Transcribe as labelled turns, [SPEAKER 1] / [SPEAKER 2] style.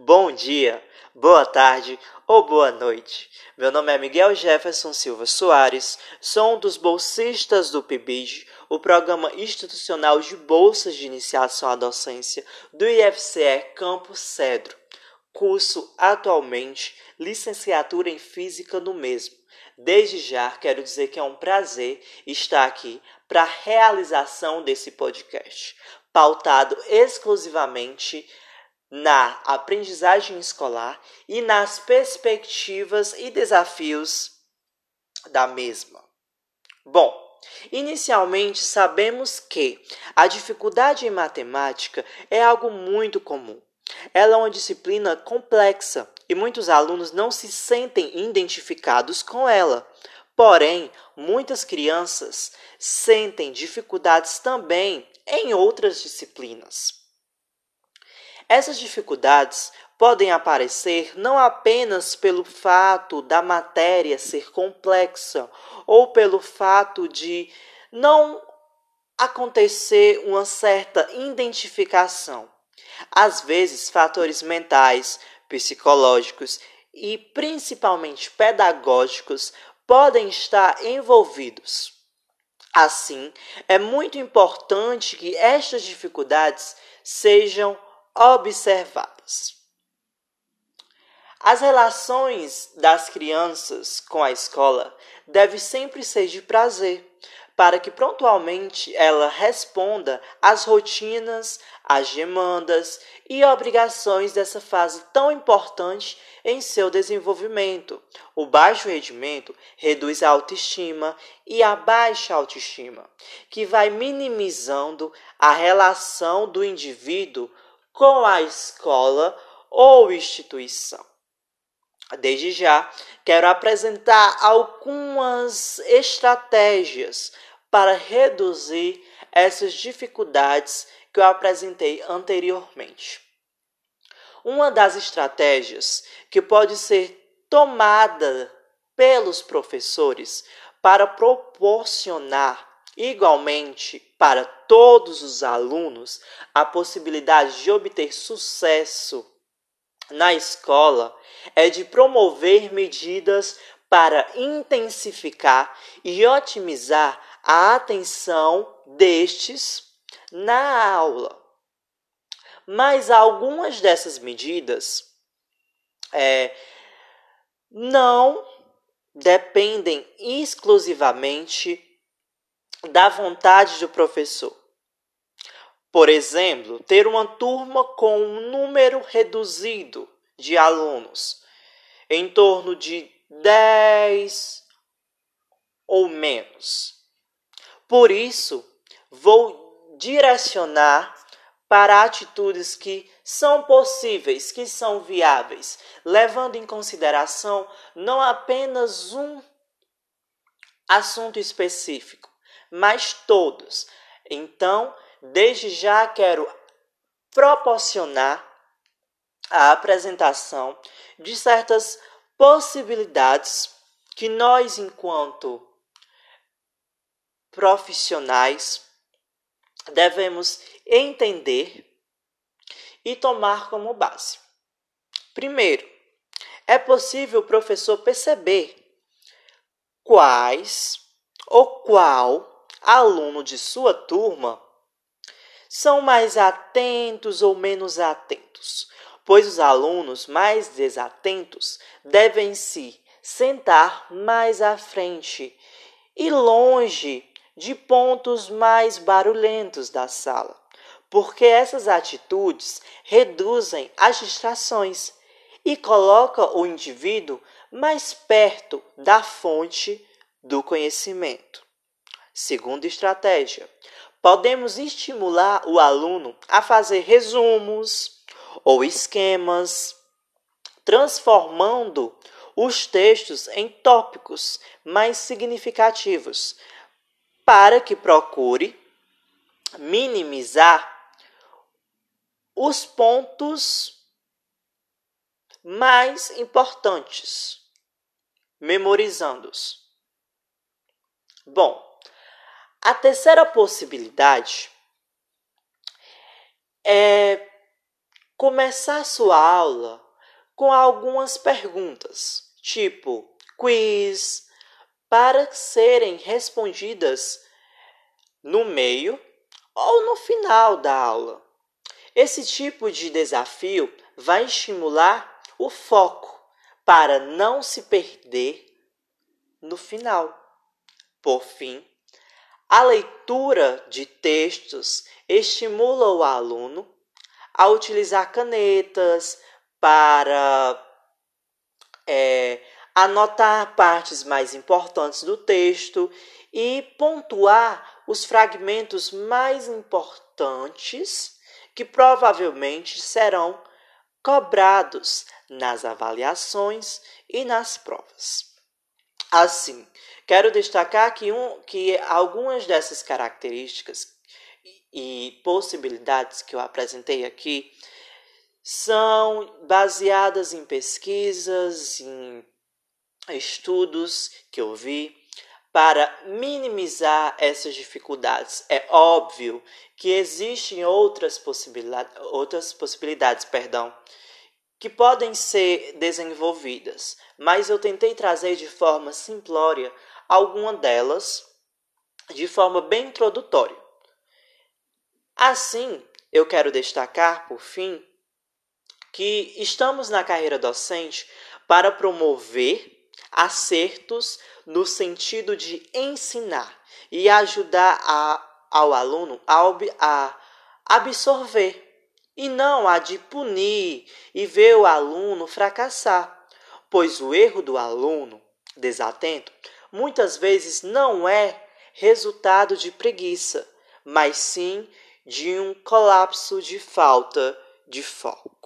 [SPEAKER 1] bom dia, boa tarde ou boa noite. Meu nome é Miguel Jefferson Silva Soares, sou um dos bolsistas do PIBID, o Programa Institucional de Bolsas de Iniciação à Docência do IFCE Campo Cedro. Curso atualmente licenciatura em Física no mesmo. Desde já quero dizer que é um prazer estar aqui para a realização desse podcast, pautado exclusivamente na aprendizagem escolar e nas perspectivas e desafios da mesma. Bom, inicialmente sabemos que a dificuldade em matemática é algo muito comum. Ela é uma disciplina complexa e muitos alunos não se sentem identificados com ela. Porém, muitas crianças sentem dificuldades também em outras disciplinas. Essas dificuldades podem aparecer não apenas pelo fato da matéria ser complexa ou pelo fato de não acontecer uma certa identificação. Às vezes, fatores mentais, psicológicos e principalmente pedagógicos podem estar envolvidos. Assim, é muito importante que estas dificuldades sejam observadas. As relações das crianças com a escola devem sempre ser de prazer, para que pontualmente ela responda às rotinas, às demandas e obrigações dessa fase tão importante em seu desenvolvimento. O baixo rendimento reduz a autoestima e a baixa autoestima, que vai minimizando a relação do indivíduo com a escola ou instituição. Desde já, quero apresentar algumas estratégias para reduzir essas dificuldades que eu apresentei anteriormente. Uma das estratégias que pode ser tomada pelos professores para proporcionar igualmente para todos os alunos a possibilidade de obter sucesso na escola é de promover medidas para intensificar e otimizar a atenção destes na aula. Mas algumas dessas medidas é, não dependem exclusivamente da vontade do professor. Por exemplo, ter uma turma com um número reduzido de alunos, em torno de 10 ou menos. Por isso, vou direcionar para atitudes que são possíveis, que são viáveis, levando em consideração não apenas um assunto específico, mas todos. Então, desde já quero proporcionar a apresentação de certas possibilidades que nós, enquanto profissionais, devemos entender e tomar como base. Primeiro, é possível o professor perceber quais ou qual aluno de sua turma são mais atentos ou menos atentos, pois os alunos mais desatentos devem se sentar mais à frente e longe de pontos mais barulhentos da sala, porque essas atitudes reduzem as distrações e colocam o indivíduo mais perto da fonte do conhecimento. Segunda estratégia: podemos estimular o aluno a fazer resumos ou esquemas, transformando os textos em tópicos mais significativos, para que procure minimizar os pontos mais importantes, memorizando-os. Bom, a terceira possibilidade é começar sua aula com algumas perguntas, tipo quiz, para serem respondidas no meio ou no final da aula. Esse tipo de desafio vai estimular o foco para não se perder no final. Por fim, a leitura de textos estimula o aluno a utilizar canetas para é, anotar partes mais importantes do texto e pontuar os fragmentos mais importantes que provavelmente serão cobrados nas avaliações e nas provas. Assim, quero destacar que, um, que algumas dessas características e possibilidades que eu apresentei aqui são baseadas em pesquisas, em estudos que eu vi para minimizar essas dificuldades. É óbvio que existem outras possibilidades, outras possibilidades, perdão, que podem ser desenvolvidas, mas eu tentei trazer de forma simplória alguma delas de forma bem introdutória. Assim, eu quero destacar, por fim, que estamos na carreira docente para promover acertos no sentido de ensinar e ajudar a, ao aluno a, a absorver e não a de punir e ver o aluno fracassar, pois o erro do aluno desatento muitas vezes não é resultado de preguiça, mas sim de um colapso de falta de foco.